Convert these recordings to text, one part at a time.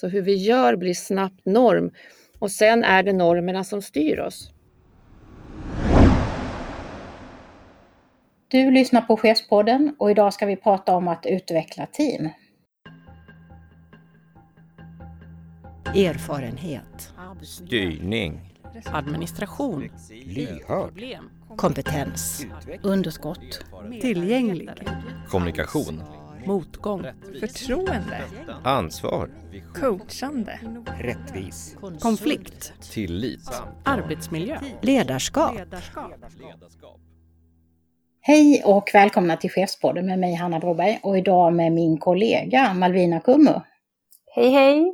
Så hur vi gör blir snabbt norm och sen är det normerna som styr oss. Du lyssnar på Chefspodden och idag ska vi prata om att utveckla team. Erfarenhet. Styrning. Administration. Lyhörd. Kompetens. Underskott. Tillgänglig. Kommunikation. Motgång. Förtroende. Ansvar. Coachande. Rättvis. Konflikt. Tillit. Arbetsmiljö. Ledarskap. Hej och välkomna till Chefspodden med mig Hanna Broberg och idag med min kollega Malvina Kummu. Hej hej!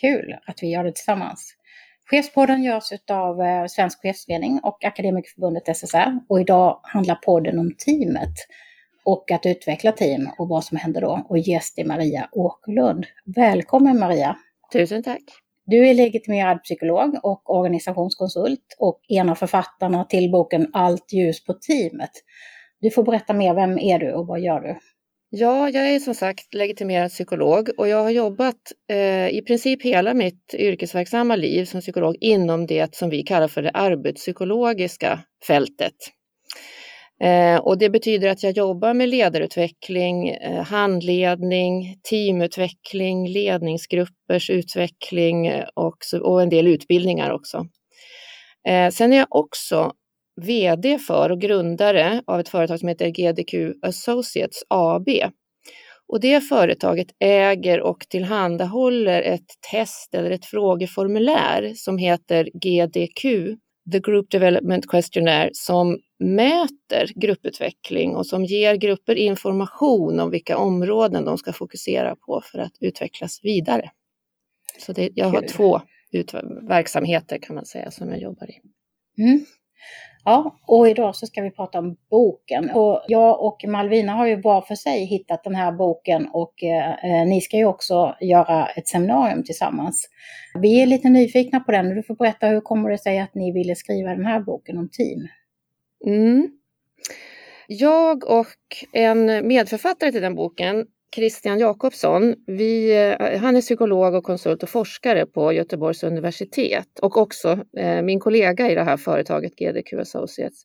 Kul att vi gör det tillsammans. Chefspodden görs av eh, Svensk Chefsförening och Akademikerförbundet SSR och idag handlar podden om teamet och att utveckla team och vad som händer då. Och gäst är Maria Åkerlund. Välkommen Maria! Tusen tack! Du är legitimerad psykolog och organisationskonsult och en av författarna till boken Allt ljus på teamet. Du får berätta mer, vem är du och vad gör du? Ja, jag är som sagt legitimerad psykolog och jag har jobbat eh, i princip hela mitt yrkesverksamma liv som psykolog inom det som vi kallar för det arbetspsykologiska fältet. Eh, och det betyder att jag jobbar med ledarutveckling, eh, handledning, teamutveckling, ledningsgruppers utveckling eh, och, och en del utbildningar också. Eh, sen är jag också VD för och grundare av ett företag som heter GDQ Associates AB. Och det företaget äger och tillhandahåller ett test eller ett frågeformulär som heter GDQ, The Group Development Questionnaire, som mäter grupputveckling och som ger grupper information om vilka områden de ska fokusera på för att utvecklas vidare. Så det, jag har två verksamheter kan man säga som jag jobbar i. Mm. Ja, och idag så ska vi prata om boken. Och jag och Malvina har ju var för sig hittat den här boken och eh, ni ska ju också göra ett seminarium tillsammans. Vi är lite nyfikna på den och du får berätta hur kommer det sig att ni ville skriva den här boken om team? Mm. Jag och en medförfattare till den boken Christian Jakobsson, vi, eh, han är psykolog och konsult och forskare på Göteborgs universitet och också eh, min kollega i det här företaget GDQ Associates.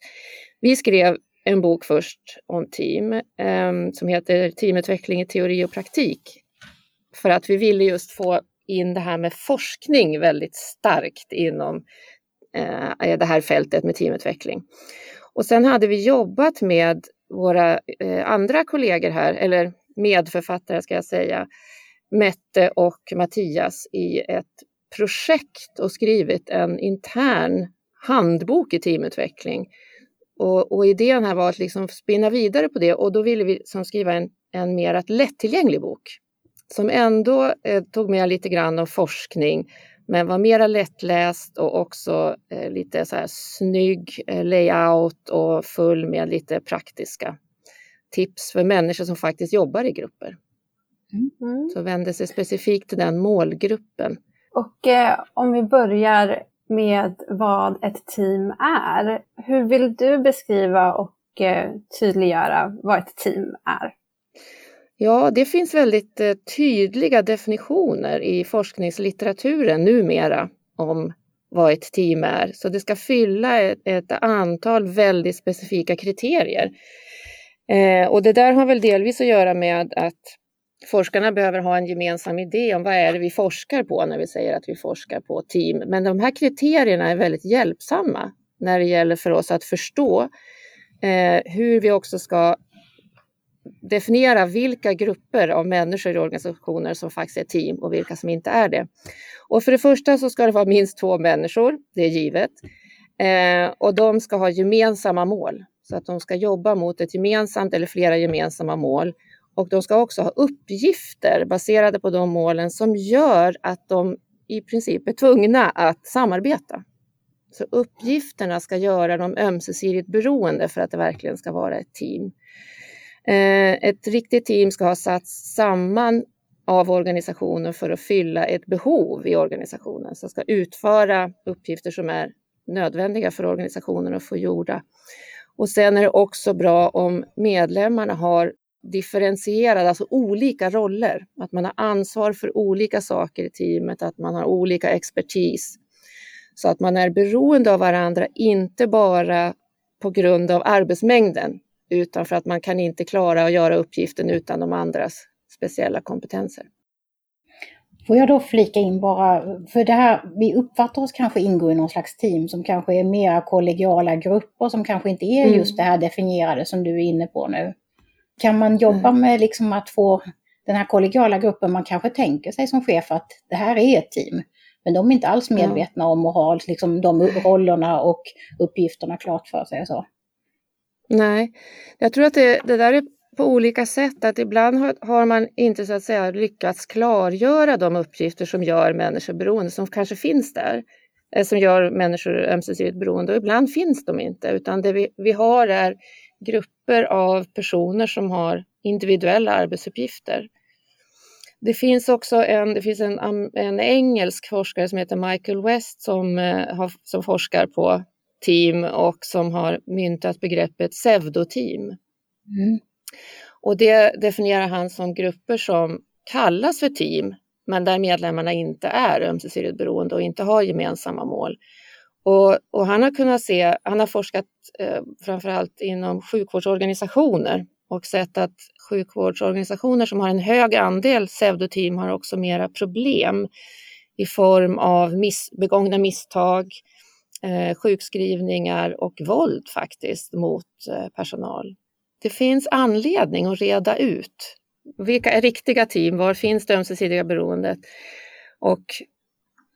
Vi skrev en bok först om team eh, som heter Teamutveckling i teori och praktik. För att vi ville just få in det här med forskning väldigt starkt inom eh, det här fältet med teamutveckling. Och sen hade vi jobbat med våra eh, andra kollegor här, eller medförfattare ska jag säga, Mette och Mattias i ett projekt och skrivit en intern handbok i teamutveckling. Och, och idén här var att liksom spinna vidare på det och då ville vi som skriva en, en mer lättillgänglig bok som ändå eh, tog med lite grann om forskning men var mera lättläst och också eh, lite så här snygg eh, layout och full med lite praktiska tips för människor som faktiskt jobbar i grupper. Mm. Så vänder sig specifikt till den målgruppen. Och eh, om vi börjar med vad ett team är. Hur vill du beskriva och eh, tydliggöra vad ett team är? Ja, det finns väldigt eh, tydliga definitioner i forskningslitteraturen numera om vad ett team är. Så det ska fylla ett, ett antal väldigt specifika kriterier. Eh, och det där har väl delvis att göra med att forskarna behöver ha en gemensam idé om vad är det vi forskar på när vi säger att vi forskar på team. Men de här kriterierna är väldigt hjälpsamma när det gäller för oss att förstå eh, hur vi också ska definiera vilka grupper av människor i organisationer som faktiskt är team och vilka som inte är det. Och för det första så ska det vara minst två människor, det är givet. Eh, och de ska ha gemensamma mål. Så att de ska jobba mot ett gemensamt eller flera gemensamma mål. Och de ska också ha uppgifter baserade på de målen som gör att de i princip är tvungna att samarbeta. Så uppgifterna ska göra dem ömsesidigt beroende för att det verkligen ska vara ett team. Eh, ett riktigt team ska ha satts samman av organisationen för att fylla ett behov i organisationen. som ska utföra uppgifter som är nödvändiga för organisationen att få gjorda. Och sen är det också bra om medlemmarna har differentierade, alltså olika roller. Att man har ansvar för olika saker i teamet, att man har olika expertis. Så att man är beroende av varandra, inte bara på grund av arbetsmängden, utan för att man kan inte klara att göra uppgiften utan de andras speciella kompetenser. Får jag då flika in bara, för det här, vi uppfattar oss kanske ingå i någon slags team som kanske är mera kollegiala grupper som kanske inte är Mm. just det här definierade som du är inne på nu. Kan man jobba Mm. med liksom att få den här kollegiala gruppen, man kanske tänker sig som chef att det här är ett team, men de är inte alls Ja. medvetna om att ha liksom de rollerna och uppgifterna klart för sig och så. Nej, jag tror att det, det där är på olika sätt. Att ibland har, har man inte så att säga lyckats klargöra de uppgifter som gör människor beroende, som kanske finns där, eh, som gör människor ömsesidigt beroende. Och ibland finns de inte, utan det vi, vi har är grupper av personer som har individuella arbetsuppgifter. Det finns också en, det finns en, en engelsk forskare som heter Michael West som, eh, som forskar på team och som har myntat begreppet pseudoteam. Mm. Och det definierar han som grupper som kallas för team, men där medlemmarna inte är ömsesidigt beroende och inte har gemensamma mål. Och, och han har kunnat se, han har forskat eh, framförallt inom sjukvårdsorganisationer och sett att sjukvårdsorganisationer som har en hög andel pseudoteam har också mera problem i form av miss, begångna misstag, eh, sjukskrivningar och våld faktiskt mot eh, personal. Det finns anledning att reda ut vilka är riktiga team, var finns det ömsesidiga beroendet och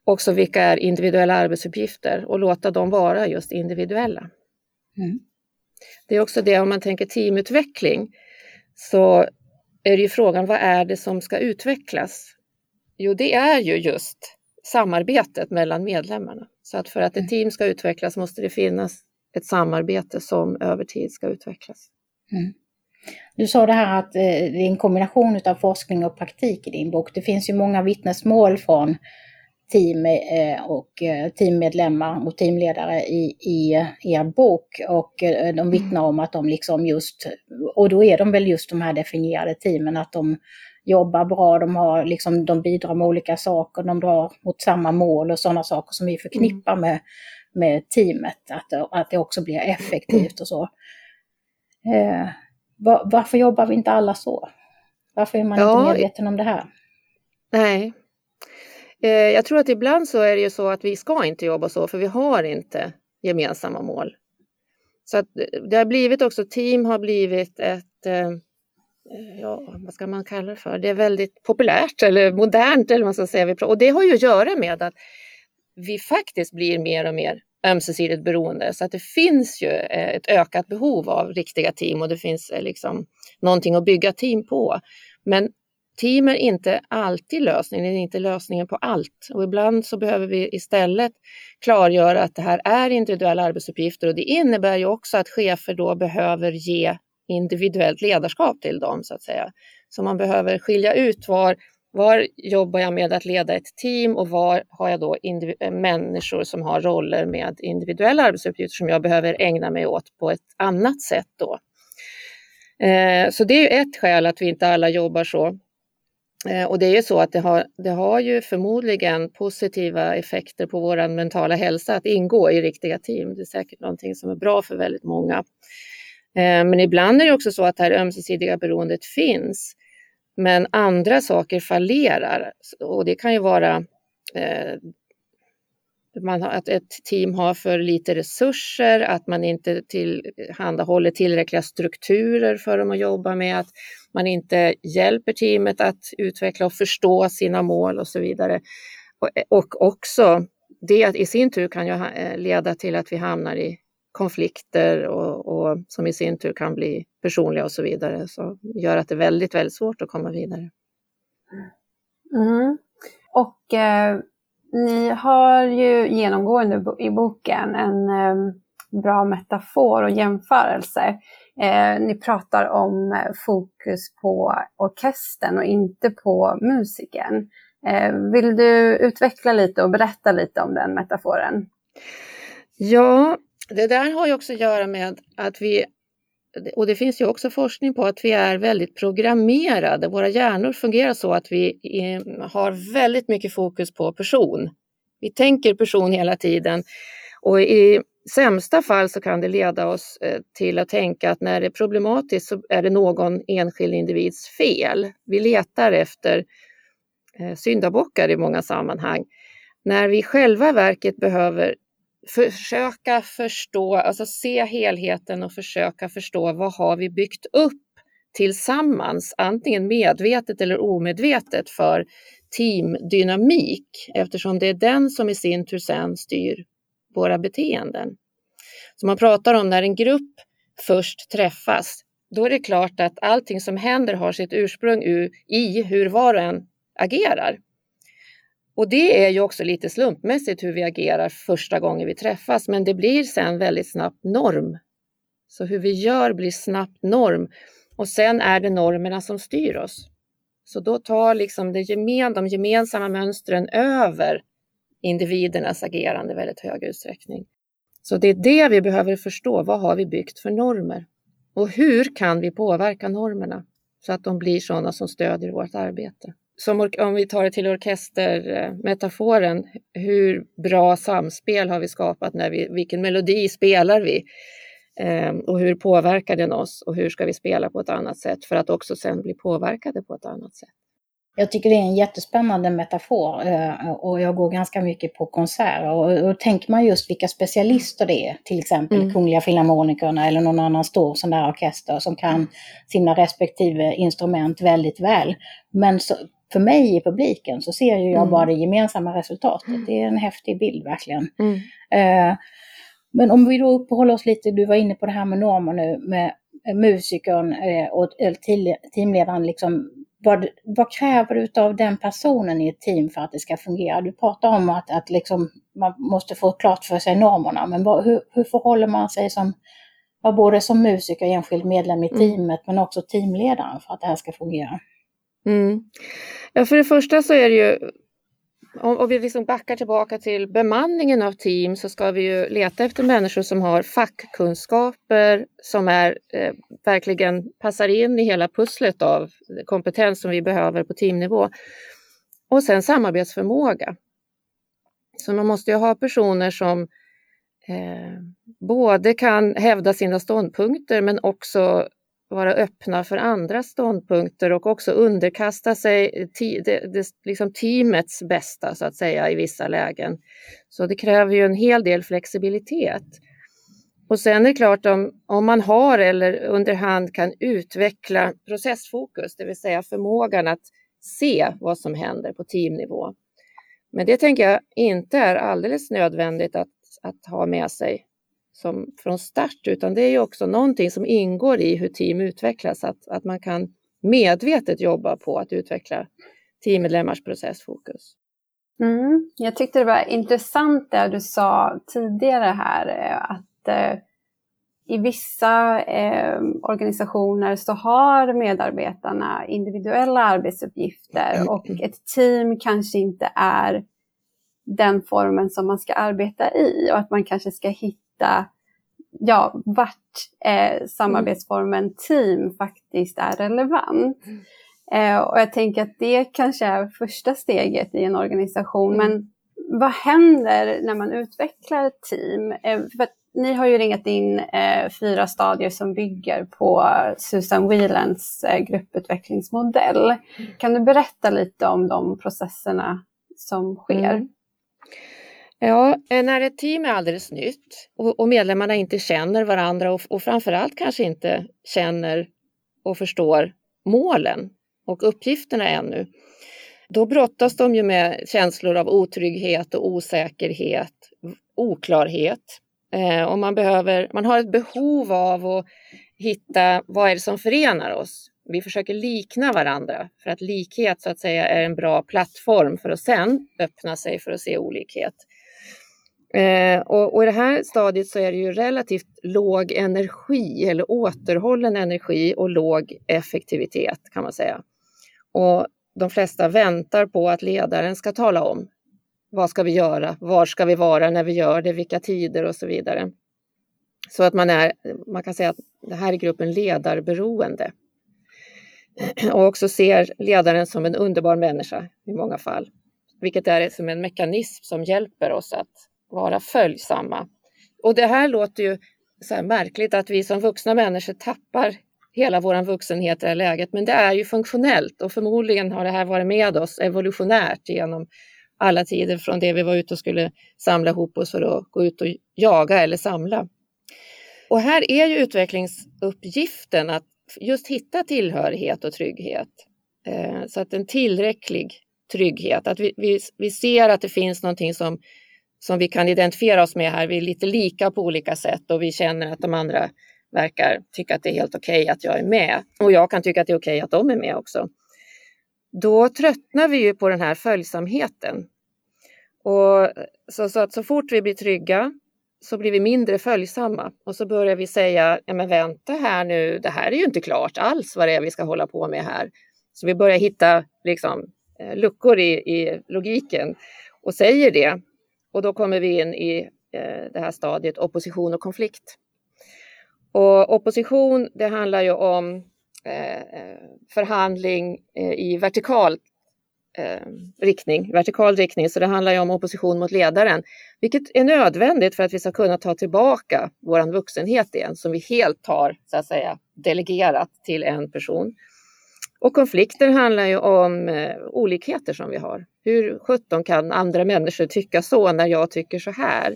också vilka är individuella arbetsuppgifter och låta dem vara just individuella. Mm. Det är också det om man tänker teamutveckling så är det ju frågan vad är det som ska utvecklas? Jo, det är ju just samarbetet mellan medlemmarna. Så att för att ett team ska utvecklas måste det finnas ett samarbete som över tid ska utvecklas. Mm. Du sa det här att eh, det är en kombination av forskning och praktik i din bok. Det finns ju många vittnesmål från team eh, och eh, teammedlemmar och teamledare i, i er bok och de vittnar om att de liksom just, och då är de väl just de här definierade teamen, att de jobbar bra, de, har liksom, de bidrar med olika saker, de drar mot samma mål och sådana saker som vi förknippar med, med teamet, att, att det också blir effektivt och så. Eh, va- varför jobbar vi inte alla så? Varför är man Ja, inte medveten om det här? Nej. Eh, jag tror att ibland så är det ju så att vi ska inte jobba så, för vi har inte gemensamma mål. Så att det har blivit också, team har blivit ett, eh, ja, vad ska man kalla det för? Det är väldigt populärt eller modernt eller vad man ska säga. Och det har ju att göra med att vi faktiskt blir mer och mer ömsesidigt beroende. Så att det finns ju eh, ett ökat behov av riktiga team och det finns eh, liksom någonting att bygga team på. Men team är inte alltid lösningen, det är inte lösningen på allt. Och ibland så behöver vi istället klargöra att det här är individuella arbetsuppgifter och det innebär ju också att chefer då behöver ge individuellt ledarskap till dem så att säga. Så man behöver skilja ut var, var jobbar jag med att leda ett team och var har jag då eh, människor som har roller med individuella arbetsuppgifter som jag behöver ägna mig åt på ett annat sätt då. Eh, så det är ju ett skäl att vi inte alla jobbar så. Eh, och det är ju så att det har, det har ju förmodligen positiva effekter på vår mentala hälsa att ingå i riktiga team. Det är säkert någonting som är bra för väldigt många. Eh, men ibland är det också så att det här ömsesidiga beroendet finns. Men andra saker fallerar och det kan ju vara eh, man att ett team har för lite resurser, att man inte tillhandahåller tillräckliga strukturer för dem att jobba med, att man inte hjälper teamet att utveckla och förstå sina mål och så vidare. Och, och också det i sin tur kan ju eh, leda till att vi hamnar i konflikter och, och som i sin tur kan bli personliga och så vidare. Så gör att det är väldigt, väldigt svårt att komma vidare. Mm. Och eh, ni har ju genomgående i boken en eh, bra metafor och jämförelse. Eh, ni pratar om eh, fokus på orkestern och inte på musiken. Eh, vill du utveckla lite och berätta lite om den metaforen? Ja, det där har ju också att göra med att vi och det finns ju också forskning på att vi är väldigt programmerade. Våra hjärnor fungerar så att vi eh, har väldigt mycket fokus på person. Vi tänker person hela tiden och i sämsta fall så kan det leda oss eh, till att tänka att när det är problematiskt så är det någon enskild individs fel. Vi letar efter eh, syndabockar i många sammanhang. När vi själva verket behöver försöka förstå, alltså se helheten och försöka förstå vad har vi byggt upp tillsammans, antingen medvetet eller omedvetet för teamdynamik eftersom det är den som i sin tur sen styr våra beteenden. Så man pratar om när en grupp först träffas, då är det klart att allting som händer har sitt ursprung i hur var och en agerar. Och det är ju också lite slumpmässigt hur vi agerar första gången vi träffas, men det blir sen väldigt snabbt norm. Så hur vi gör blir snabbt norm och sen är det normerna som styr oss. Så då tar liksom det gemen, de gemensamma mönstren över individernas agerande i väldigt hög utsträckning. Så det är det vi behöver förstå. Vad har vi byggt för normer? Och hur kan vi påverka normerna så att de blir sådana som stödjer vårt arbete? Som om vi tar det till orkestermetaforen, hur bra samspel har vi skapat? När vi, vilken melodi spelar vi? Eh, och hur påverkar den oss? Och hur ska vi spela på ett annat sätt för att också sen bli påverkade på ett annat sätt? Jag tycker det är en jättespännande metafor eh, och jag går ganska mycket på konserter och då tänker man just vilka specialister det är, till exempel mm. Kungliga Filharmonikerna eller någon annan stor sån där orkester som kan sina respektive instrument väldigt väl. Men så, för mig i publiken så ser ju jag mm. bara det gemensamma resultatet. Det är en häftig bild verkligen. Mm. Eh, men om vi då uppehåller oss lite, du var inne på det här med normer nu, med musikern eh, och teamledaren liksom vad, vad kräver du av den personen i ett team för att det ska fungera? Du pratar om att, att liksom, man måste få klart för sig normerna, men vad, hur, hur förhåller man sig som, både som musiker, enskild medlem i mm. teamet, mm. men också teamledaren för att det här ska fungera? Mm. Ja, för det första så är det ju om, om vi liksom backar tillbaka till bemanningen av team så ska vi ju leta efter människor som har fackkunskaper som är, eh, verkligen passar in i hela pusslet av kompetens som vi behöver på teamnivå. Och sen samarbetsförmåga. Så man måste ju ha personer som eh, både kan hävda sina ståndpunkter men också vara öppna för andra ståndpunkter och också underkasta sig te det, det, liksom teamets bästa så att säga i vissa lägen. Så det kräver ju en hel del flexibilitet. Och sen är det klart om, om man har eller underhand kan utveckla processfokus, det vill säga förmågan att se vad som händer på teamnivå. Men det tänker jag inte är alldeles nödvändigt att, att ha med sig som från start, utan det är ju också någonting som ingår i hur team utvecklas, att, att man kan medvetet jobba på att utveckla teammedlemmars processfokus. Mm. Jag tyckte det var intressant det du sa tidigare här, eh, att eh, i vissa eh, organisationer så har medarbetarna individuella arbetsuppgifter och ett team kanske inte är den formen som man ska arbeta i och att man kanske ska hitta hitta ja, vart eh, samarbetsformen team faktiskt är relevant. Mm. Eh, och jag tänker att det kanske är första steget i en organisation. Mm. Men vad händer när man utvecklar team? Eh, för ni har ju ringat in eh, fyra stadier som bygger på Susan Whelans eh, grupputvecklingsmodell. Mm. Kan du berätta lite om de processerna som sker? Mm. Ja, eh, när ett team är alldeles nytt och, och medlemmarna inte känner varandra och, och framförallt kanske inte känner och förstår målen och uppgifterna ännu, då brottas de ju med känslor av otrygghet och osäkerhet, oklarhet. Eh, och man, behöver, man har ett behov av att hitta vad är det som förenar oss. Vi försöker likna varandra för att likhet så att säga är en bra plattform för att sen öppna sig för att se olikhet. Eh, och, och, i det här stadiet så är det ju relativt låg energi eller återhållen energi och låg effektivitet kan man säga. Och de flesta väntar på att ledaren ska tala om vad ska vi göra, var ska vi vara när vi gör det, vilka tider och så vidare. Så att man är, man kan säga att det här är gruppen ledarberoende. Och också ser ledaren som en underbar människa i många fall. Vilket är som en mekanism som hjälper oss att vara följsamma. Och det här låter ju så här märkligt att vi som vuxna människor tappar hela vår vuxenhet i det här läget. Men det är ju funktionellt och förmodligen har det här varit med oss evolutionärt genom alla tider från det vi var ute och skulle samla ihop oss för att gå ut och jaga eller samla. Och här är ju utvecklingsuppgiften att just hitta tillhörighet och trygghet. Eh, så att en tillräcklig trygghet, att vi, vi, vi ser att det finns någonting som, som vi kan identifiera oss med här. Vi är lite lika på olika sätt och vi känner att de andra verkar tycka att det är helt okej okay att jag är med. Och jag kan tycka att det är okej okay att de är med också. Då tröttnar vi ju på den här följsamheten. Och så, så att så fort vi blir trygga så blir vi mindre följsamma och så börjar vi säga, ja men vänta här nu, det här är ju inte klart alls vad det är vi ska hålla på med här. Så vi börjar hitta liksom, eh, luckor i, i logiken och säger det. Och då kommer vi in i eh, det här stadiet opposition och konflikt. Och opposition, det handlar ju om eh, eh, förhandling i vertikal riktning, vertikal riktning. Så det handlar ju om opposition mot ledaren, vilket är nödvändigt för att vi ska kunna ta tillbaka vår vuxenhet igen, som vi helt har så att säga delegerat till en person. Och konflikter handlar ju om eh, olikheter som vi har. Hur sjutton kan andra människor tycka så när jag tycker så här?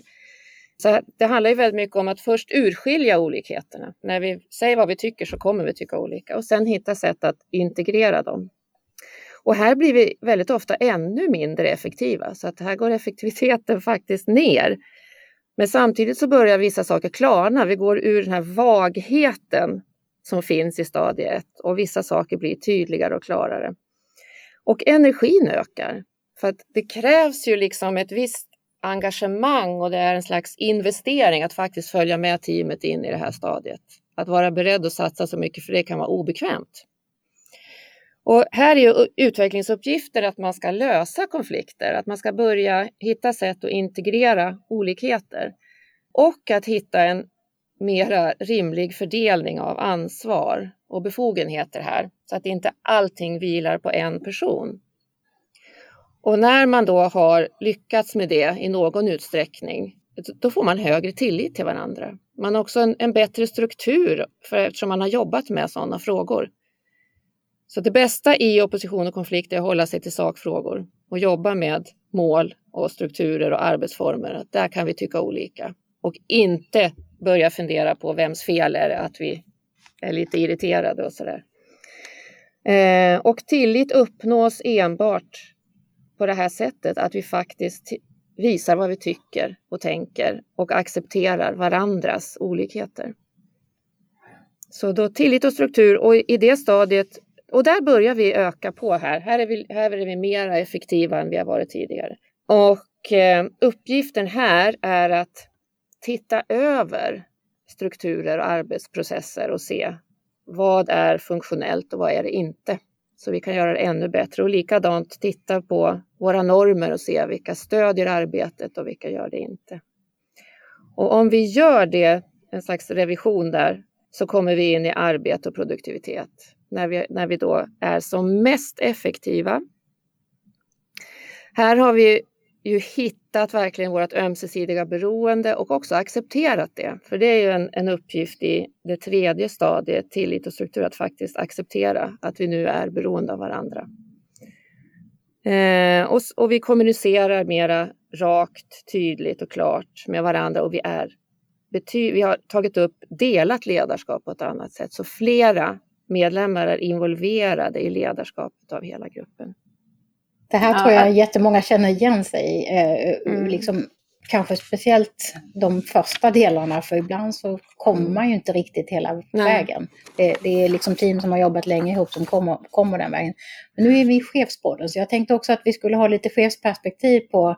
Så det handlar ju väldigt mycket om att först urskilja olikheterna. När vi säger vad vi tycker så kommer vi tycka olika och sen hitta sätt att integrera dem. Och här blir vi väldigt ofta ännu mindre effektiva så att här går effektiviteten faktiskt ner. Men samtidigt så börjar vissa saker klarna. Vi går ur den här vagheten som finns i stadie 1 och vissa saker blir tydligare och klarare. Och energin ökar. För att det krävs ju liksom ett visst engagemang och det är en slags investering att faktiskt följa med teamet in i det här stadiet. Att vara beredd att satsa så mycket för det kan vara obekvämt. Och här är ju utvecklingsuppgifter att man ska lösa konflikter, att man ska börja hitta sätt att integrera olikheter och att hitta en mera rimlig fördelning av ansvar och befogenheter här så att inte allting vilar på en person. Och när man då har lyckats med det i någon utsträckning, då får man högre tillit till varandra. Man har också en, en bättre struktur för eftersom man har jobbat med sådana frågor. Så det bästa i opposition och konflikt är att hålla sig till sakfrågor och jobba med mål och strukturer och arbetsformer. Där kan vi tycka olika och inte börja fundera på vems fel är det att vi är lite irriterade och sådär. Eh, och tillit uppnås enbart på det här sättet att vi faktiskt visar vad vi tycker och tänker och accepterar varandras olikheter. Så då tillit och struktur och i det stadiet och där börjar vi öka på här. Här är vi, här är vi mer effektiva än vi har varit tidigare. Och eh, uppgiften här är att titta över strukturer och arbetsprocesser och se vad är funktionellt och vad är det inte. Så vi kan göra det ännu bättre och likadant titta på våra normer och se vilka stödjer arbetet och vilka gör det inte. Och om vi gör det, en slags revision där, så kommer vi in i arbete och produktivitet när vi, när vi då är som mest effektiva. Här har vi ju hittat verkligen vårt ömsesidiga beroende och också accepterat det. För det är ju en, en uppgift i det tredje stadiet, tillit och struktur, att faktiskt acceptera att vi nu är beroende av varandra. Eh, och, och, vi kommunicerar mera rakt, tydligt och klart med varandra och vi är vi har tagit upp delat ledarskap på ett annat sätt, så flera medlemmar är involverade i ledarskapet av hela gruppen. Det här tror jag jättemånga känner igen sig i. Eh, mm. liksom, kanske speciellt de första delarna, för ibland så kommer mm. man ju inte riktigt hela Nej. vägen. Det, det, är liksom team som har jobbat länge ihop som kommer, kommer den vägen. Men nu är vi i chefspodden, så jag tänkte också att vi skulle ha lite chefsperspektiv på,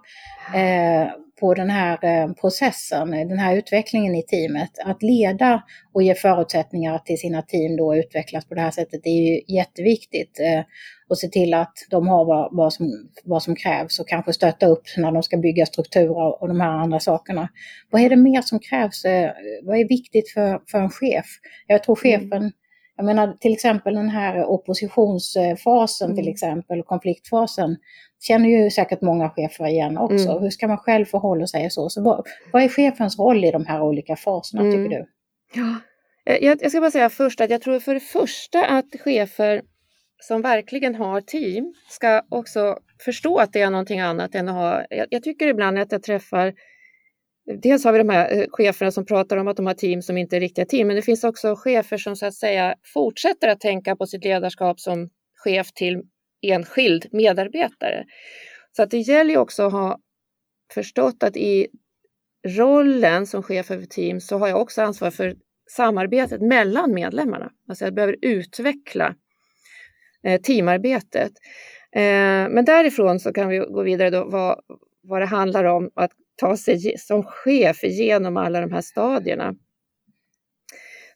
eh, på den här eh, processen, den här utvecklingen i teamet. Att leda och ge förutsättningar till sina team då utvecklas på det här sättet är ju jätteviktigt. Eh, och se till att de har vad, vad, som, vad som krävs och kanske stötta upp när de ska bygga strukturer och de här andra sakerna. Vad är det mer som krävs? Eh, vad är viktigt för, för en chef? Jag tror chefen mm. Jag menar till exempel den här oppositionsfasen mm. till exempel, konfliktfasen, känner ju säkert många chefer igen också. Mm. Hur ska man själv förhålla sig så? så vad, vad, är chefens roll i de här olika faserna mm. tycker du? Ja, eh, jag, jag ska bara säga först att jag tror för det första att chefer som verkligen har team ska också förstå att det är någonting annat än att ha... Jag, jag tycker ibland att jag träffar Dels har vi de här eh, cheferna som pratar om att de har team som inte är riktiga team, men det finns också chefer som så att säga fortsätter att tänka på sitt ledarskap som chef till enskild medarbetare. Så att det gäller också att ha förstått att i rollen som chef över team så har jag också ansvar för samarbetet mellan medlemmarna. Alltså jag behöver utveckla eh, teamarbetet. Eh, men därifrån så kan vi gå vidare då vad, vad det handlar om att ta sig som chef igenom alla de här stadierna.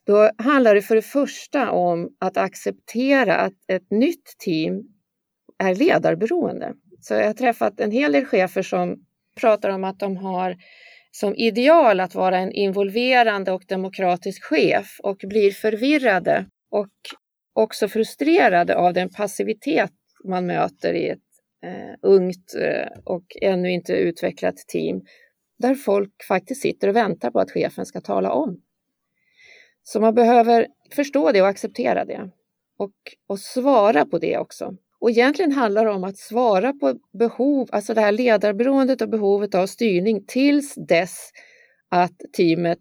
Då handlar det för det första om att acceptera att ett nytt team är ledarberoende. Så jag har träffat en hel del chefer som pratar om att de har som ideal att vara en involverande och demokratisk chef och blir förvirrade och också frustrerade av den passivitet man möter i ett eh, ungt eh, och ännu inte utvecklat team där folk faktiskt sitter och väntar på att chefen ska tala om. Så man behöver förstå det och acceptera det och, och svara på det också. Och egentligen handlar det om att svara på behov, alltså det här ledarberoendet och behovet av styrning tills dess att teamet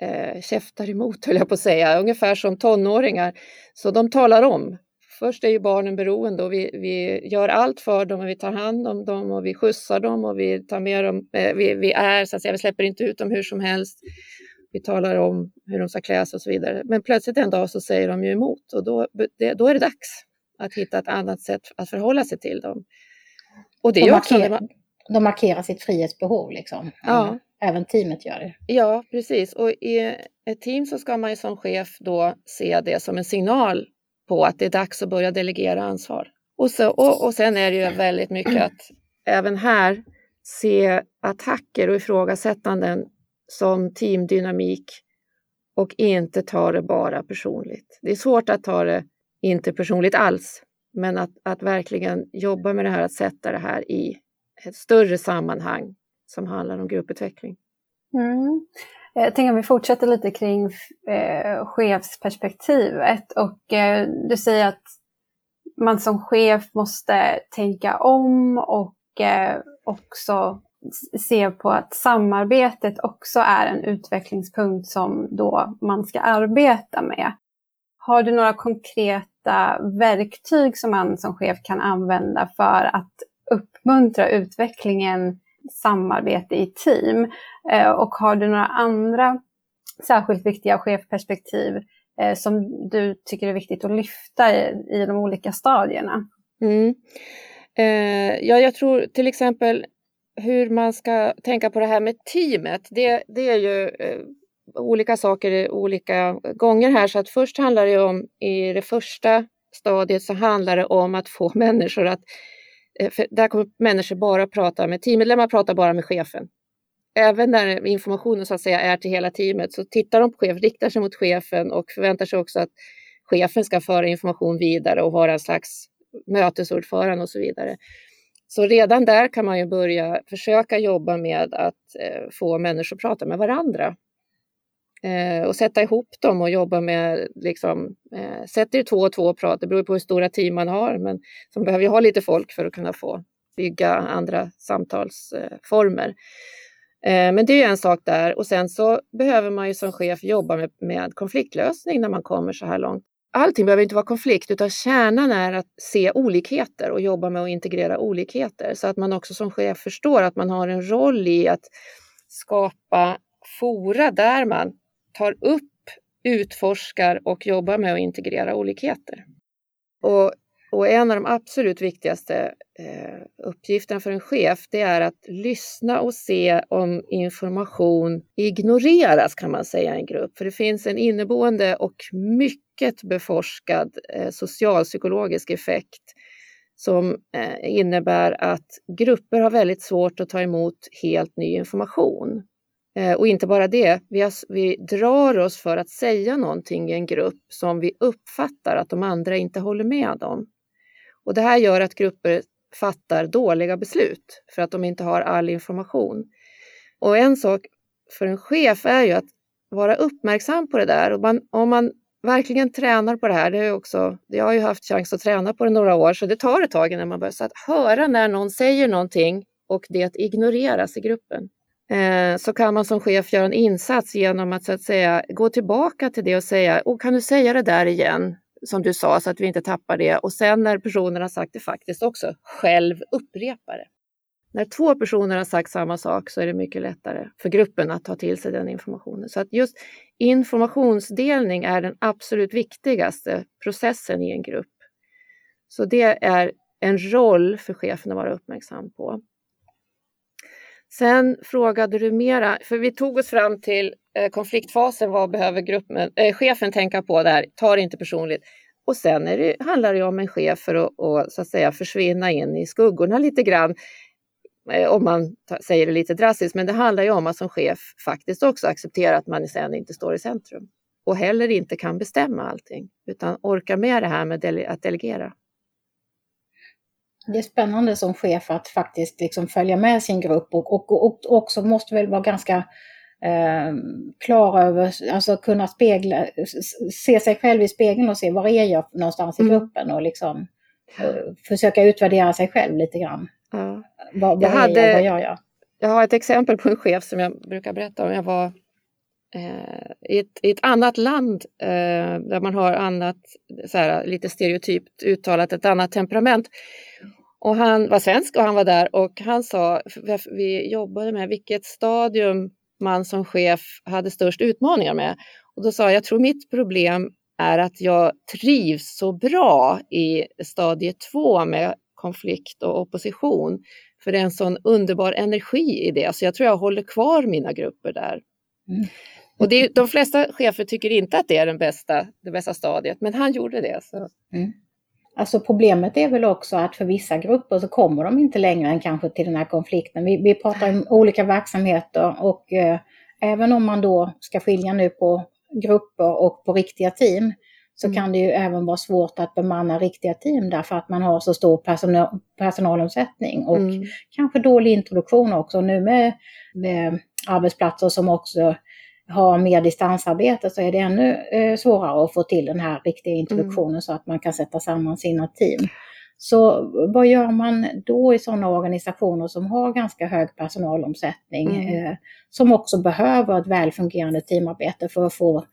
eh, käftar emot, höll jag på att säga, ungefär som tonåringar. Så de talar om Först är ju barnen beroende och vi, vi gör allt för dem och vi tar hand om dem och vi skjutsar dem och vi tar med dem. Eh, vi, vi, är så att säga, vi släpper inte ut dem hur som helst. Vi talar om hur de ska klä sig och så vidare. Men plötsligt en dag så säger de ju emot och då, det, då är det dags att hitta ett annat sätt att förhålla sig till dem. Och det de, markerar, också, de markerar sitt frihetsbehov liksom. Ja. Även teamet gör det. Ja, precis. Och i ett team så ska man ju som chef då se det som en signal på att det är dags att börja delegera ansvar. Och, så, och, och sen är det ju väldigt mycket att även här se attacker och ifrågasättanden som teamdynamik och inte ta det bara personligt. Det är svårt att ta det inte personligt alls, men att, att verkligen jobba med det här, att sätta det här i ett större sammanhang som handlar om grupputveckling. Mm. Eh, Jag tänker om vi fortsätter lite kring eh, chefsperspektivet och eh, du säger att man som chef måste tänka om och eh, också se på att samarbetet också är en utvecklingspunkt som då man ska arbeta med. Har du några konkreta verktyg som man som chef kan använda för att uppmuntra utvecklingen samarbete i team? Eh, och har du några andra särskilt viktiga chefperspektiv eh, som du tycker är viktigt att lyfta i, de olika stadierna? Mm. Eh, ja, jag tror till exempel hur man ska tänka på det här med teamet. Det, det är ju eh, olika saker olika gånger här. Så att först handlar det om, i det första stadiet så handlar det om att få människor att Eh, Eh, för där kommer människor bara prata med teammedlemmar, pratar bara med chefen. Även när informationen så att säga är till hela teamet så tittar de på chefen, riktar sig mot chefen och förväntar sig också att chefen ska föra information vidare och vara en slags mötesordförande och så vidare. Så redan där kan man ju börja försöka jobba med att eh, få människor att prata med varandra eh, och sätta ihop dem och jobba med, liksom, eh, sätter två och två och prata, det beror på hur stora team man har, men man behöver ju ha lite folk för att kunna få bygga andra samtalsformer. Eh, men det är en sak där och sen så behöver man ju som chef jobba med, med konfliktlösning när man kommer så här långt. Allting behöver inte vara konflikt utan kärnan är att se olikheter och jobba med att integrera olikheter så att man också som chef förstår att man har en roll i att skapa fora där man tar upp, utforskar och jobbar med att integrera olikheter. Och, och en av de absolut viktigaste eh, uppgifterna för en chef det är att lyssna och se om information ignoreras kan man säga i en grupp. För det finns en inneboende och mycket beforskad eh, socialpsykologisk effekt som eh, innebär att grupper har väldigt svårt att ta emot helt ny information. Eh, och inte bara det, vi, har, vi drar oss för att säga någonting i en grupp som vi uppfattar att de andra inte håller med om. Och det här gör att grupper fattar dåliga beslut för att de inte har all information. Och en sak för en chef är ju att vara uppmärksam på det där. Och man, om man verkligen tränar på det här, det är också, jag har ju haft chans att träna på det några år, så det tar ett tag innan man börjar. Så att höra när någon säger någonting och det ignoreras i gruppen. Eh, så kan man som chef göra en insats genom att så att säga gå tillbaka till det och säga, oh, kan du säga det där igen? som du sa, så att vi inte tappar det. Och sen när personen har sagt det faktiskt också, själv upprepa det. När två personer har sagt samma sak så är det mycket lättare för gruppen att ta till sig den informationen. Så att just informationsdelning är den absolut viktigaste processen i en grupp. Så det är en roll för chefen att vara uppmärksam på. Sen frågade du mera, för vi tog oss fram till eh, konfliktfasen, vad behöver gruppen, äh, chefen tänka på där, ta det inte personligt. Och sen är det, handlar det om en chef för att, och, så att säga, försvinna in i skuggorna lite grann, eh, om man säger det lite drastiskt, men det handlar ju om att som chef faktiskt också acceptera att man sen inte står i centrum och heller inte kan bestämma allting, utan orka med det här med dele att delegera. Det är spännande som chef att faktiskt liksom följa med sin grupp och, och, och också måste väl vara ganska eh, klar över, alltså kunna spegla, se sig själv i spegeln och se var är jag någonstans i mm. gruppen och liksom eh, försöka utvärdera sig själv lite grann. Ja. Vad, vad, hade, jag, vad gör jag? Jag har ett exempel på en chef som jag brukar berätta om. Jag var Eh, i, ett, i, ett, annat land eh, där man har annat, så här, lite stereotypt uttalat, ett annat temperament. Och han var svensk och han var där och han sa, vi jobbade med vilket stadium man som chef hade störst utmaningar med. Och då sa jag, jag tror mitt problem är att jag trivs så bra i stadie två med konflikt och opposition. För det är en sån underbar energi i det, så jag tror jag håller kvar mina grupper där. Mm. Och det, de flesta chefer tycker inte att det är den bästa, det bästa stadiet, men han gjorde det. Så. Mm. Alltså problemet är väl också att för vissa grupper så kommer de inte längre än kanske till den här konflikten. Vi, vi pratar om olika verksamheter och eh, även om man då ska skilja nu på grupper och på riktiga team så mm. kan det ju även vara svårt att bemanna riktiga team därför att man har så stor personal, personalomsättning och mm. kanske dålig introduktion också. Nu med, med arbetsplatser som också har mer distansarbete så är det ännu eh, svårare att få till den här riktiga introduktionen mm. så att man kan sätta samman sina team. Så vad gör man då i sådana organisationer som har ganska hög personalomsättning, mm. eh, som också behöver ett välfungerande teamarbete för att få,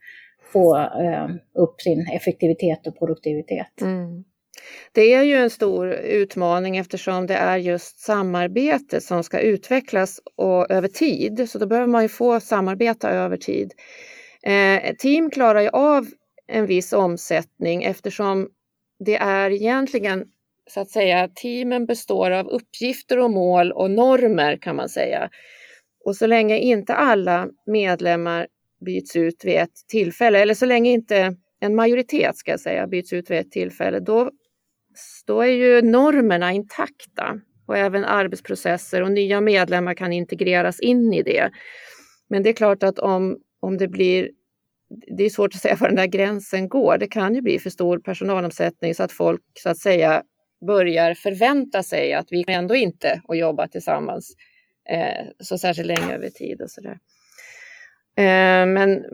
få eh, upp sin effektivitet och produktivitet? Mm. Det är ju en stor utmaning eftersom det är just samarbete som ska utvecklas och över tid. Så då behöver man ju få samarbeta över tid. Eh, team klarar ju av en viss omsättning eftersom det är egentligen så att säga teamen består av uppgifter och mål och normer kan man säga. Och så länge inte alla medlemmar byts ut vid ett tillfälle eller så länge inte en majoritet ska jag säga byts ut vid ett tillfälle, då då är ju normerna intakta och även arbetsprocesser och nya medlemmar kan integreras in i det. Men det är klart att om, om det blir det är svårt att säga var den där gränsen går. Det kan ju bli för stor personalomsättning så att folk så att säga börjar förvänta sig att vi ändå inte att jobba tillsammans eh, så särskilt länge över tid och sådär. Eh, men,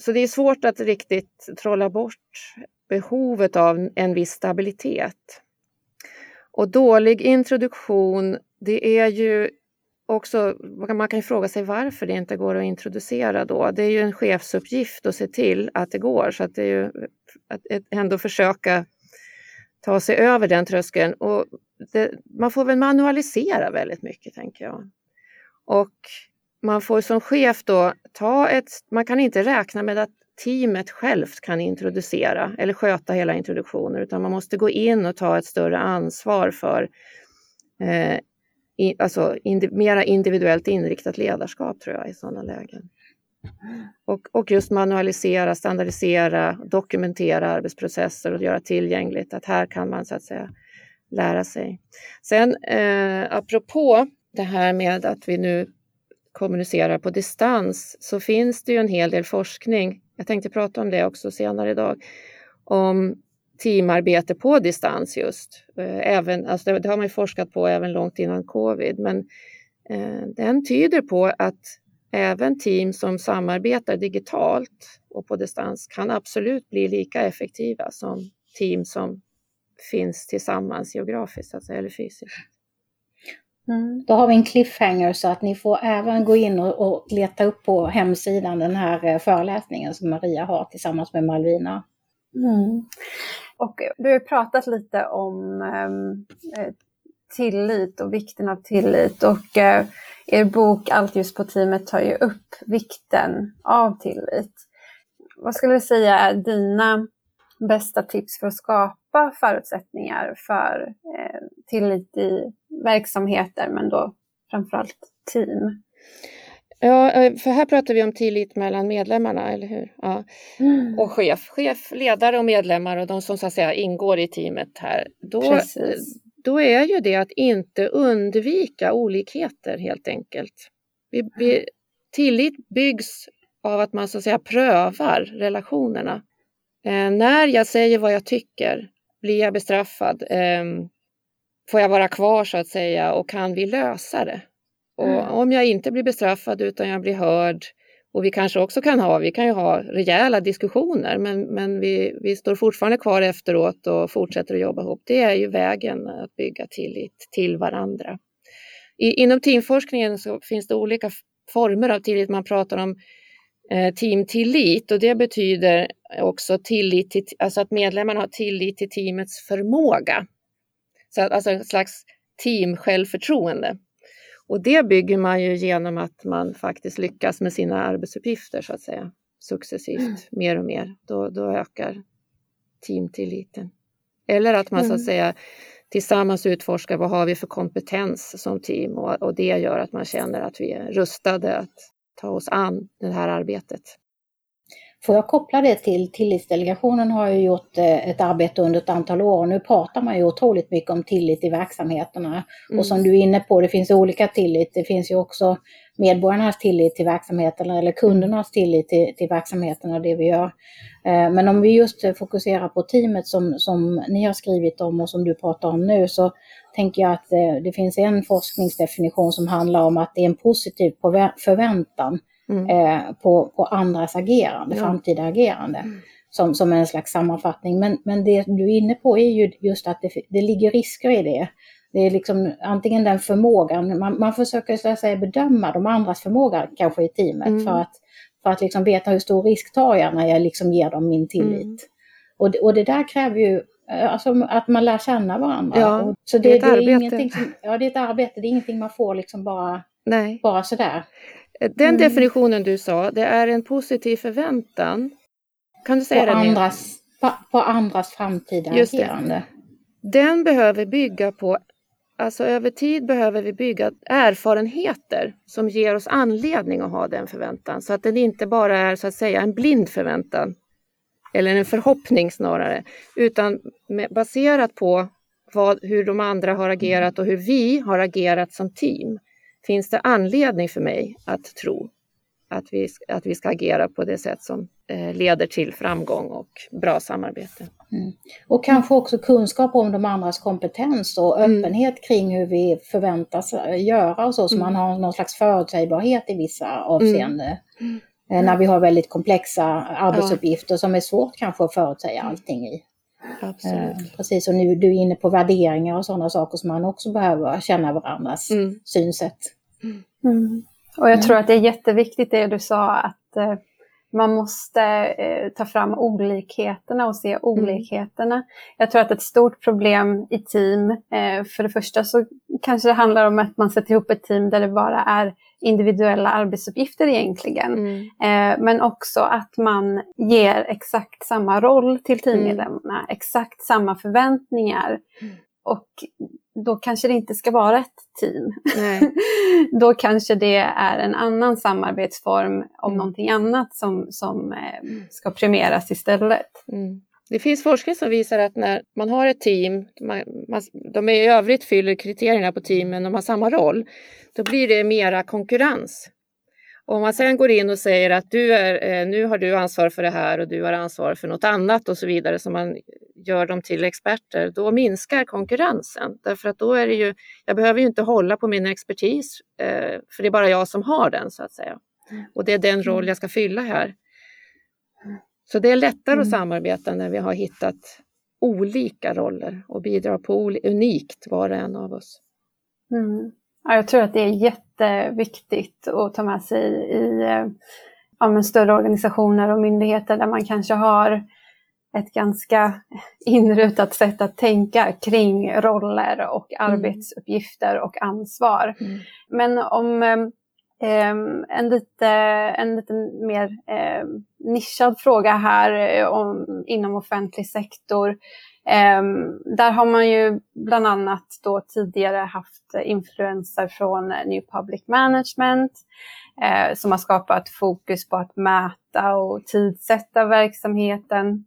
så det är svårt att riktigt trolla bort behovet av en viss stabilitet. Och dålig introduktion, det är ju också, man kan ju fråga sig varför det inte går att introducera då. Det är ju en chefsuppgift att se till att det går, så att det är ju att ändå försöka ta sig över den tröskeln. Och det, man får väl manualisera väldigt mycket, tänker jag. Och man får som chef då ta ett, man kan inte räkna med att teamet självt kan introducera eller sköta hela introduktionen utan man måste gå in och ta ett större ansvar för eh, i, alltså indi, mera individuellt inriktat ledarskap tror jag i sådana lägen. Och, och just manualisera, standardisera, dokumentera arbetsprocesser och göra tillgängligt att här kan man så att säga lära sig. Sen eh, apropå det här med att vi nu kommunicerar på distans så finns det ju en hel del forskning, jag tänkte prata om det också senare idag, om teamarbete på distans just. Eh, även, alltså det, har man ju forskat på även långt innan covid, men eh, den tyder på att även team som samarbetar digitalt och på distans kan absolut bli lika effektiva som team som finns tillsammans geografiskt alltså, eller fysiskt. Mm. Då har vi en cliffhanger så att ni får även gå in och, och leta upp på hemsidan den här eh, föreläsningen som Maria har tillsammans med Malvina. Mm. Och du har pratat lite om ehm, eh, tillit och vikten av tillit och eh, er bok Allt just på teamet tar ju upp vikten av tillit. Vad skulle du säga är dina bästa tips för att skapa förutsättningar för eh, tillit i verksamheter, men då framförallt team? Ja, eh, för här pratar vi om tillit mellan medlemmarna, eller hur? Ja. Mm. Och chef, chef, ledare och medlemmar och de som så att säga ingår i teamet här. Då, då är ju det att inte undvika olikheter helt enkelt. Vi, vi, tillit byggs av att man så att säga prövar relationerna. Eh, när jag säger vad jag tycker, blir jag bestraffad? Eh, får jag vara kvar så att säga och kan vi lösa det? Och mm. om jag inte blir bestraffad utan jag blir hörd och vi kanske också kan ha, vi kan ju ha rejäla diskussioner men, men vi, vi står fortfarande kvar efteråt och fortsätter att jobba ihop. Det är ju vägen att bygga tillit till varandra. I, inom teamforskningen så finns det olika former av tillit. Man pratar om teamtillit och det betyder också tillit till, alltså att medlemmarna har tillit till teamets förmåga. Så att, alltså en slags teamsjälvförtroende. Och det bygger man ju genom att man faktiskt lyckas med sina arbetsuppgifter så att säga successivt mm. mer och mer. Då, då ökar teamtilliten. Eller att man mm. så att mm. säga tillsammans utforskar vad har vi för kompetens som team och, och det gör att man känner att vi är rustade att ta oss an det här arbetet. Får jag koppla det till Tillitsdelegationen har ju gjort eh, ett arbete under ett antal år. Nu pratar man ju otroligt mycket om tillit i verksamheterna. Mm. Och som du är inne på, det finns olika tillit. Det finns ju också medborgarnas tillit till verksamheterna eller kundernas tillit till, till verksamheterna och det vi gör. Eh, men om vi just fokuserar på teamet som, som ni har skrivit om och som du pratar om nu så tänker jag att eh, det finns en forskningsdefinition som handlar om att det är en positiv förväntan mm. eh, på, på andras agerande, ja. framtida agerande. Mm. Som, som en slags sammanfattning. Men, men det du är inne på är ju just att det, det ligger risker i det. Det är liksom antingen den förmågan, man, man försöker så att säga bedöma de andras förmåga kanske i teamet mm. för att, för att liksom veta hur stor risk tar jag när jag liksom ger dem min tillit. Mm. Och, det, och det där kräver ju eh, alltså, att man lär känna varandra. Ja, så det, det är det är. Ingenting som, ja, det är ett arbete, det är ingenting man får liksom bara, Nej. bara sådär. Den mm. definitionen du sa, det är en positiv förväntan. Kan du säga på den andras, på, på, andras framtida Just agerande. Det. Den behöver bygga på, alltså över tid behöver vi bygga erfarenheter som ger oss anledning att ha den förväntan. Så att den inte bara är så att säga en blind förväntan. Eller en förhoppning snarare. Utan med, baserat på vad, hur de andra har agerat och hur vi har agerat som team finns det anledning för mig att tro att vi, att vi ska agera på det sätt som eh, leder till framgång och bra samarbete. Mm. Och kanske också kunskap om de andras kompetens och mm. öppenhet kring hur vi förväntas göra och så, så mm. man har någon slags förutsägbarhet i vissa avseenden. Mm. Eh, när vi har väldigt komplexa arbetsuppgifter ja. som är svårt kanske att förutsäga allting i. Absolut. Eh, precis, och nu du är inne på värderingar och sådana saker som man också behöver känna varandras mm. synsätt. Mm. Och jag tror att det är jätteviktigt det du sa att eh, man måste eh, ta fram olikheterna och se olikheterna. Jag tror att ett stort problem i team, eh, för det första så kanske det handlar om att man sätter ihop ett team där det bara är individuella arbetsuppgifter egentligen. Mm. Eh, men också att man ger exakt samma roll till teammedlemmarna, exakt samma förväntningar. Mm. Och då kanske det inte ska vara ett team. Då kanske det är en annan samarbetsform om Mm. någonting annat som, som eh, ska premieras istället. Mm. Det finns forskning som visar att när man har ett team, man, man, de i övrigt fyller kriterierna på teamen, de har samma roll, då blir det mera konkurrens. Om man sen går in och säger att du är, eh, nu har du ansvar för det här och du har ansvar för något annat och så vidare, så man gör dem till experter, då minskar konkurrensen. Därför att då är det ju, jag behöver ju inte hålla på min expertis, eh, för det är bara jag som har den så att säga. Och det är den roll jag ska fylla här. Så det är lättare att Mm. samarbeta när vi har hittat olika roller och bidrar på unikt var och en av oss. Mm. Ja, jag tror att det är jätteviktigt att ta med sig i eh, ja, större organisationer och myndigheter där man kanske har ett ganska inrutat sätt att tänka kring roller och arbetsuppgifter och ansvar. Mm. Men om em, en, lite, en lite mer eh, nischad fråga här om, inom offentlig sektor. Em, där har man ju bland annat då tidigare haft influenser från New Public Management eh, som har skapat fokus på att mäta och tidsätta verksamheten.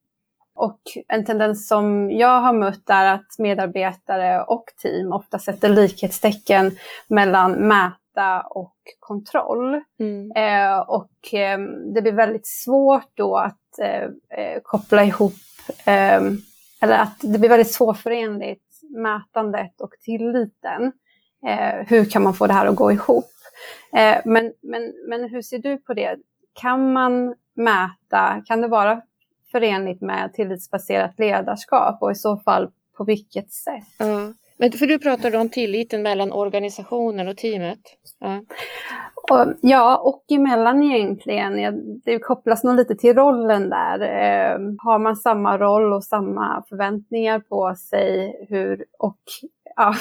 Och en tendens som jag har mött är att medarbetare och team ofta sätter likhetstecken mellan mäta och kontroll. Mm. Eh, och eh, det blir väldigt svårt då att eh, eh, koppla ihop, eh, eller att det blir väldigt svårförenligt, mätandet och tilliten. Eh, hur kan man få det här att gå ihop? Eh, men, men, men hur ser du på det? Kan man mäta, kan det vara förenligt med tillitsbaserat ledarskap och i så fall på vilket sätt? Ja. Men för du pratade om tilliten mellan organisationen och teamet. Ja. Och, ja, och emellan egentligen. Det kopplas nog lite till rollen där. Eh, har man samma roll och samma förväntningar på sig hur, och ja,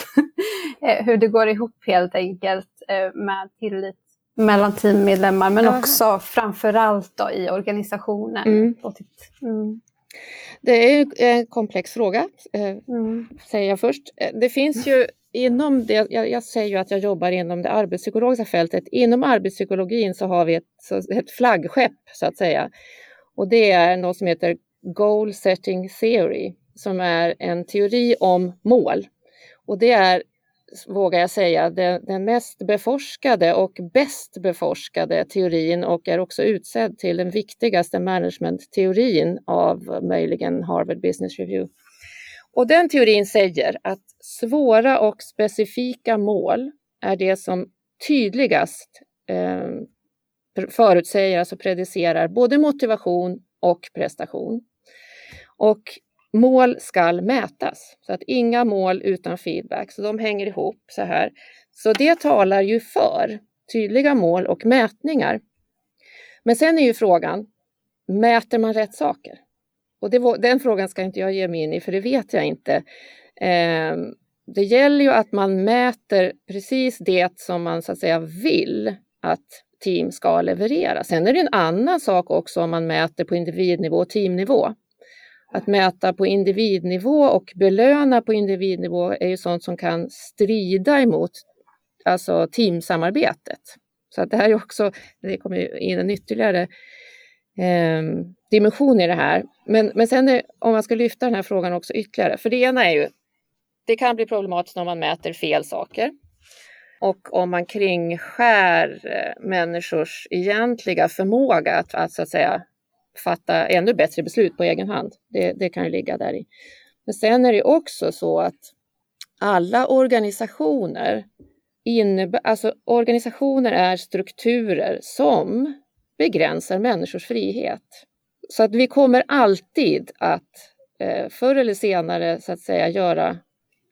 eh, hur det går ihop helt enkelt eh, med tillit mellan teammedlemmar men Ja. också framförallt då i organisationen. Mm. Mm. Det är en komplex fråga, eh, Mm. säger jag först. Eh, Det finns ju inom det, jag, jag säger ju att jag jobbar inom det arbetspsykologiska fältet. Inom arbetspsykologin så har vi ett, ett flaggskepp så att säga. Och det är något som heter Goal Setting Theory som är en teori om mål. Och det är, vågar jag säga, den, den mest beforskade och bäst beforskade teorin och är också utsedd till den viktigaste managementteorin av möjligen Harvard Business Review. Och den teorin säger att svåra och specifika mål är det som tydligast eh, förutsäger, alltså predicerar både motivation och prestation. Och mål skall mätas, så att inga mål utan feedback, så de hänger ihop så här. Så det talar ju för tydliga mål och mätningar. Men sen är ju frågan, mäter man rätt saker? Och det var, den frågan ska inte jag ge mig in i, för det vet jag inte. Eh, det gäller ju att man mäter precis det som man så att säga vill att team ska leverera. Sen är det en annan sak också om man mäter på individnivå och teamnivå. Att mäta på individnivå och belöna på individnivå är ju sånt som kan strida emot alltså teamsamarbetet. Så att det här är också, det kommer in en ytterligare eh, dimension i det här. Men, men sen är, om man ska lyfta den här frågan också ytterligare, för det ena är ju, det kan bli problematiskt om man mäter fel saker. Och om man kringskär eh, människors egentliga förmåga att, att så att säga fatta ännu bättre beslut på egen hand. Det, det kan ju ligga där i. Men sen är det också så att alla organisationer innebär, alltså organisationer är strukturer som begränsar människors frihet. Så att vi kommer alltid att eh, förr eller senare så att säga göra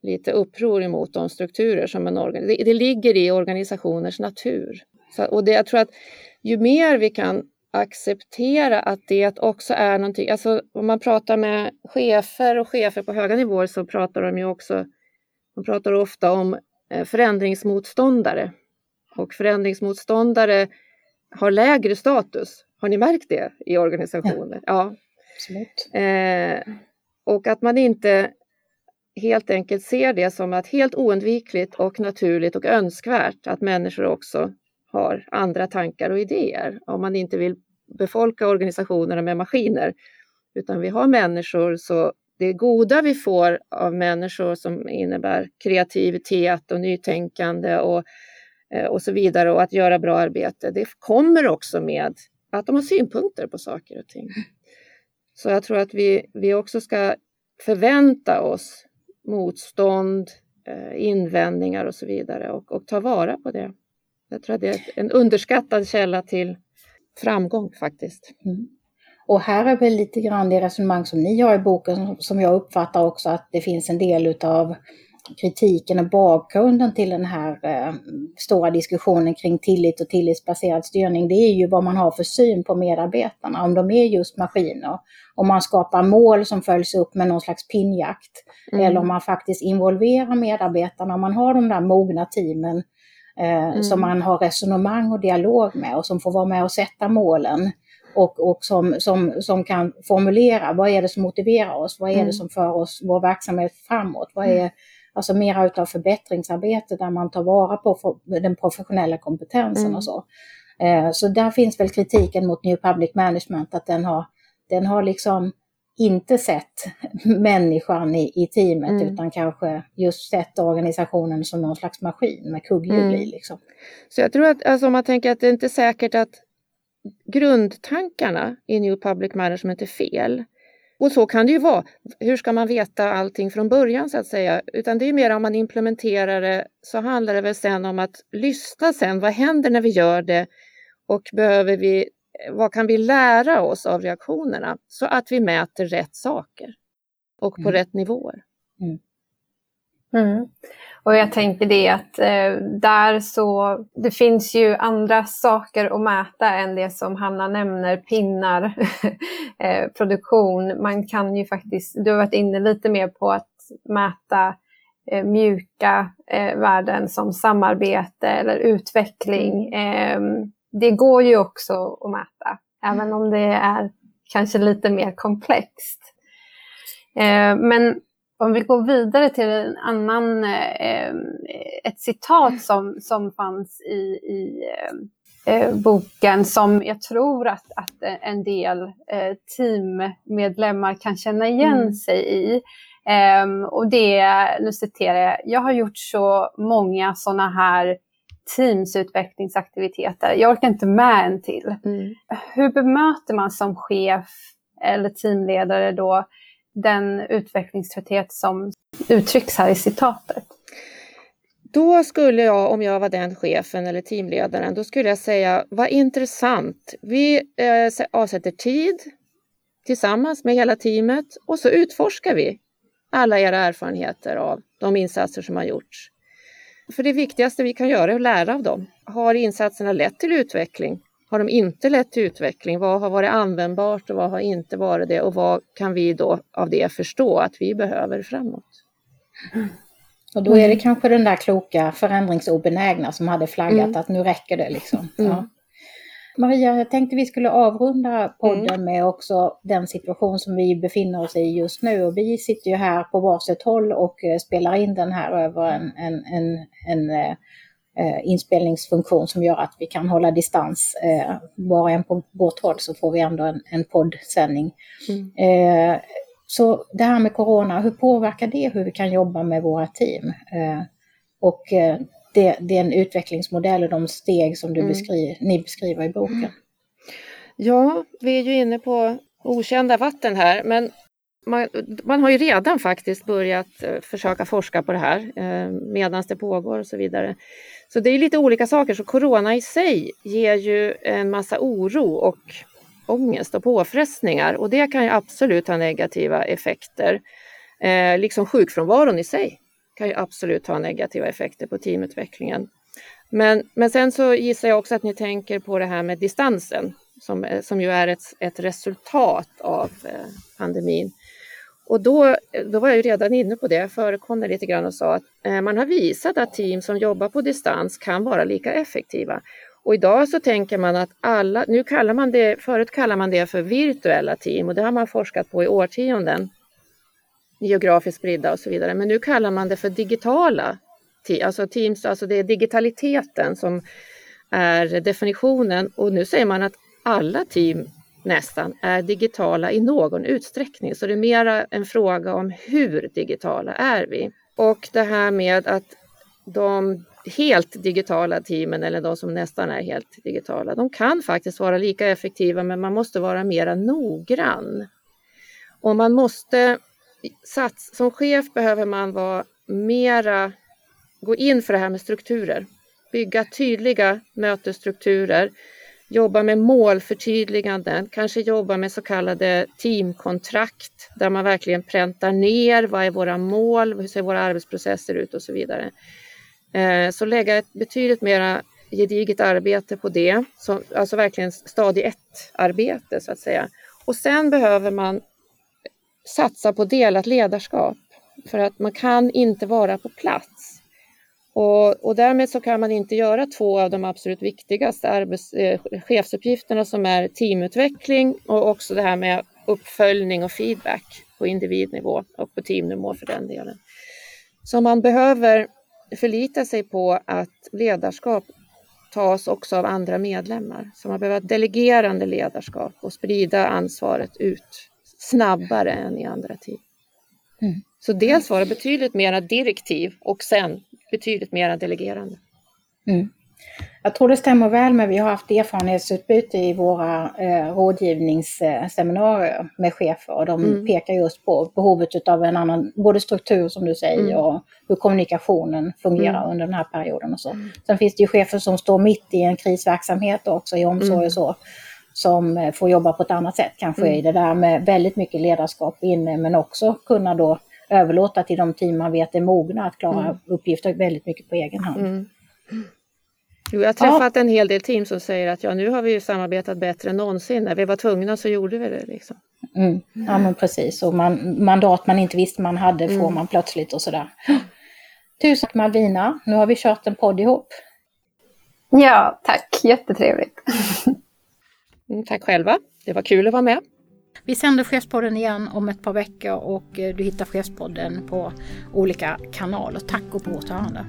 lite uppror emot de strukturer som en organisation... Det, det ligger i organisationers natur. Så, och det, jag tror att ju mer vi kan acceptera att det också är någonting, alltså om man pratar med chefer och chefer på höga nivåer så pratar de ju också, de pratar ofta om eh, förändringsmotståndare. Och förändringsmotståndare har lägre status. Har ni märkt det i organisationer? Ja. Absolut. Eh, och att man inte helt enkelt ser det som att helt oundvikligt och naturligt och önskvärt att människor också har andra tankar och idéer. Om man inte vill befolka organisationerna med maskiner. Utan vi har människor, så det goda vi får av människor som innebär kreativitet och nytänkande och, Eh, och så vidare och att göra bra arbete, det kommer också med att de har synpunkter på saker och ting. Så jag tror att vi, vi också ska förvänta oss motstånd, eh, invändningar och så vidare och, och ta vara på det. Jag tror att det är en underskattad källa till framgång faktiskt. Mm. Och här är väl lite grann det resonemang som ni har i boken som jag uppfattar också att det finns en del utav kritiken och bakgrunden till den här eh, stora diskussionen kring tillit och tillitsbaserad styrning, det är ju vad man har för syn på medarbetarna, om de är just maskiner. Om man skapar mål som följs upp med någon slags pinnjakt, mm. eller om man faktiskt involverar medarbetarna, om man har de där mogna teamen eh, mm. som man har resonemang och dialog med och som får vara med och sätta målen och, och som, som, som kan formulera vad är det som motiverar oss, vad är mm. det som för oss, vår verksamhet framåt, vad är Alltså mera utav förbättringsarbete där man tar vara på den professionella kompetensen mm. och så. Eh, så där finns väl kritiken mot New Public Management att den har, den har liksom inte sett människan i, i teamet mm. utan kanske just sett organisationen som någon slags maskin med kugghjul mm. i. Liksom. Så jag tror att alltså, om man tänker att det är inte är säkert att grundtankarna i New Public Management är fel. Och så kan det ju vara. Hur ska man veta allting från början så att säga? Utan det är mer om man implementerar det så handlar det väl sen om att lyssna sen. Vad händer när vi gör det? Och behöver vi, vad kan vi lära oss av reaktionerna? Så att vi mäter rätt saker och på mm. rätt nivåer. Mm. Mm. Och jag tänker det att eh, där så, det finns ju andra saker att mäta än det som Hanna nämner, pinnar, eh, produktion. Man kan ju faktiskt, du har varit inne lite mer på att mäta eh, mjuka eh, värden som samarbete eller utveckling. Eh, det går ju också att mäta, även om det är kanske lite mer komplext. Eh, men om vi går vidare till en annan, eh, ett citat som, som fanns i, i eh, boken som jag tror att, att en del eh, teammedlemmar kan känna igen mm. sig i. Um, och det, nu citerar jag, jag har gjort så många sådana här teamsutvecklingsaktiviteter. Jag orkar inte med en till. Mm. Hur bemöter man som chef eller teamledare då den utvecklingströtthet som uttrycks här i citatet? Då skulle jag, om jag var den chefen eller teamledaren, då skulle jag säga vad intressant. Vi eh, avsätter tid tillsammans med hela teamet och så utforskar vi alla era erfarenheter av de insatser som har gjorts. För det viktigaste vi kan göra är att lära av dem. Har insatserna lett till utveckling? Har de inte lett till utveckling? Vad har varit användbart och vad har inte varit det? Och vad kan vi då av det förstå att vi behöver framåt? Och då är det kanske den där kloka förändringsobenägna som hade flaggat mm. att nu räcker det liksom. Mm. Ja. Maria, jag tänkte vi skulle avrunda podden mm. med också den situation som vi befinner oss i just nu. Och vi sitter ju här på varsitt håll och eh, spelar in den här över en, en, en, en eh, inspelningsfunktion som gör att vi kan hålla distans. Eh, var en på vårt håll så får vi ändå en, en poddsändning. Mm. Eh, så det här med corona, hur påverkar det hur vi kan jobba med våra team? Eh, och eh, det, det, är en utvecklingsmodell och de steg som du mm. beskriver, ni beskriver i boken. Ja, vi är ju inne på okända vatten här, men man, man, har ju redan faktiskt börjat eh, försöka forska på det här eh, medan det pågår och så vidare. Så det är lite olika saker. Så corona i sig ger ju en massa oro och ångest och påfrestningar och det kan ju absolut ha negativa effekter. Eh, liksom sjukfrånvaron i sig kan ju absolut ha negativa effekter på teamutvecklingen. Men, men sen så gissar jag också att ni tänker på det här med distansen som, eh, som ju är ett, ett resultat av eh, pandemin. Och då, då var jag ju redan inne på det, jag förekom det lite grann och sa att eh, man har visat att team som jobbar på distans kan vara lika effektiva. Och idag så tänker man att alla, nu kallar man det, förut kallar man det för virtuella team och det har man forskat på i årtionden. Geografiskt spridda och så vidare. Men nu kallar man det för digitala team, alltså teams, alltså det är digitaliteten som är definitionen och nu säger man att alla team nästan är digitala i någon utsträckning. Så det är mera en fråga om hur digitala är vi? Och det här med att de helt digitala teamen eller de som nästan är helt digitala, de kan faktiskt vara lika effektiva men man måste vara mera noggrann. Och man måste, sats, som chef behöver man vara mera, gå in för det här med strukturer. Bygga tydliga mötesstrukturer, jobba med målförtydliganden, kanske jobba med så kallade teamkontrakt där man verkligen präntar ner vad är våra mål, hur ser våra arbetsprocesser ut och så vidare. Eh, så lägga ett betydligt mera gediget arbete på det, alltså verkligen stadie ett-arbete så att säga. Och sen behöver man satsa på delat ledarskap för att man kan inte vara på plats. Och, och därmed så kan man inte göra två av de absolut viktigaste arbets, eh, chefsuppgifterna som är teamutveckling och också det här med uppföljning och feedback på individnivå och på teamnivå för den delen. Så man behöver förlita sig på att ledarskap tas också av andra medlemmar. Så man behöver ett delegerande ledarskap och sprida ansvaret ut snabbare än i andra team. Mm. Så dels vara betydligt mera direktiv och sen betydligt mera delegerande. Mm. Jag tror det stämmer väl med, vi har haft erfarenhetsutbyte i våra eh, rådgivningsseminarier med chefer och de mm. pekar just på behovet av en annan, både struktur som du säger mm. och hur kommunikationen fungerar mm. under den här perioden och så. Mm. Sen finns det ju chefer som står mitt i en krisverksamhet också i omsorg mm. och så som eh, får jobba på ett annat sätt kanske mm. i det där med väldigt mycket ledarskap inne men också kunna då överlåta till de team man vet är mogna att klara mm. uppgifter väldigt mycket på egen hand. Mm. Jo, jag har träffat ja. en hel del team som säger att ja, nu har vi ju samarbetat bättre än någonsin. När vi var tvungna så gjorde vi det. Liksom. Mm. Ja, men precis. Och man, mandat man inte visste man hade får mm. man plötsligt och sådär. Tusen tack Malvina. Nu har vi kört en podd ihop. Ja, tack. Jättetrevligt. Mm, tack själva. Det var kul att vara med. Vi sänder Chefspodden igen om ett par veckor och eh, du hittar Chefspodden på olika kanaler. Tack och på återhörande.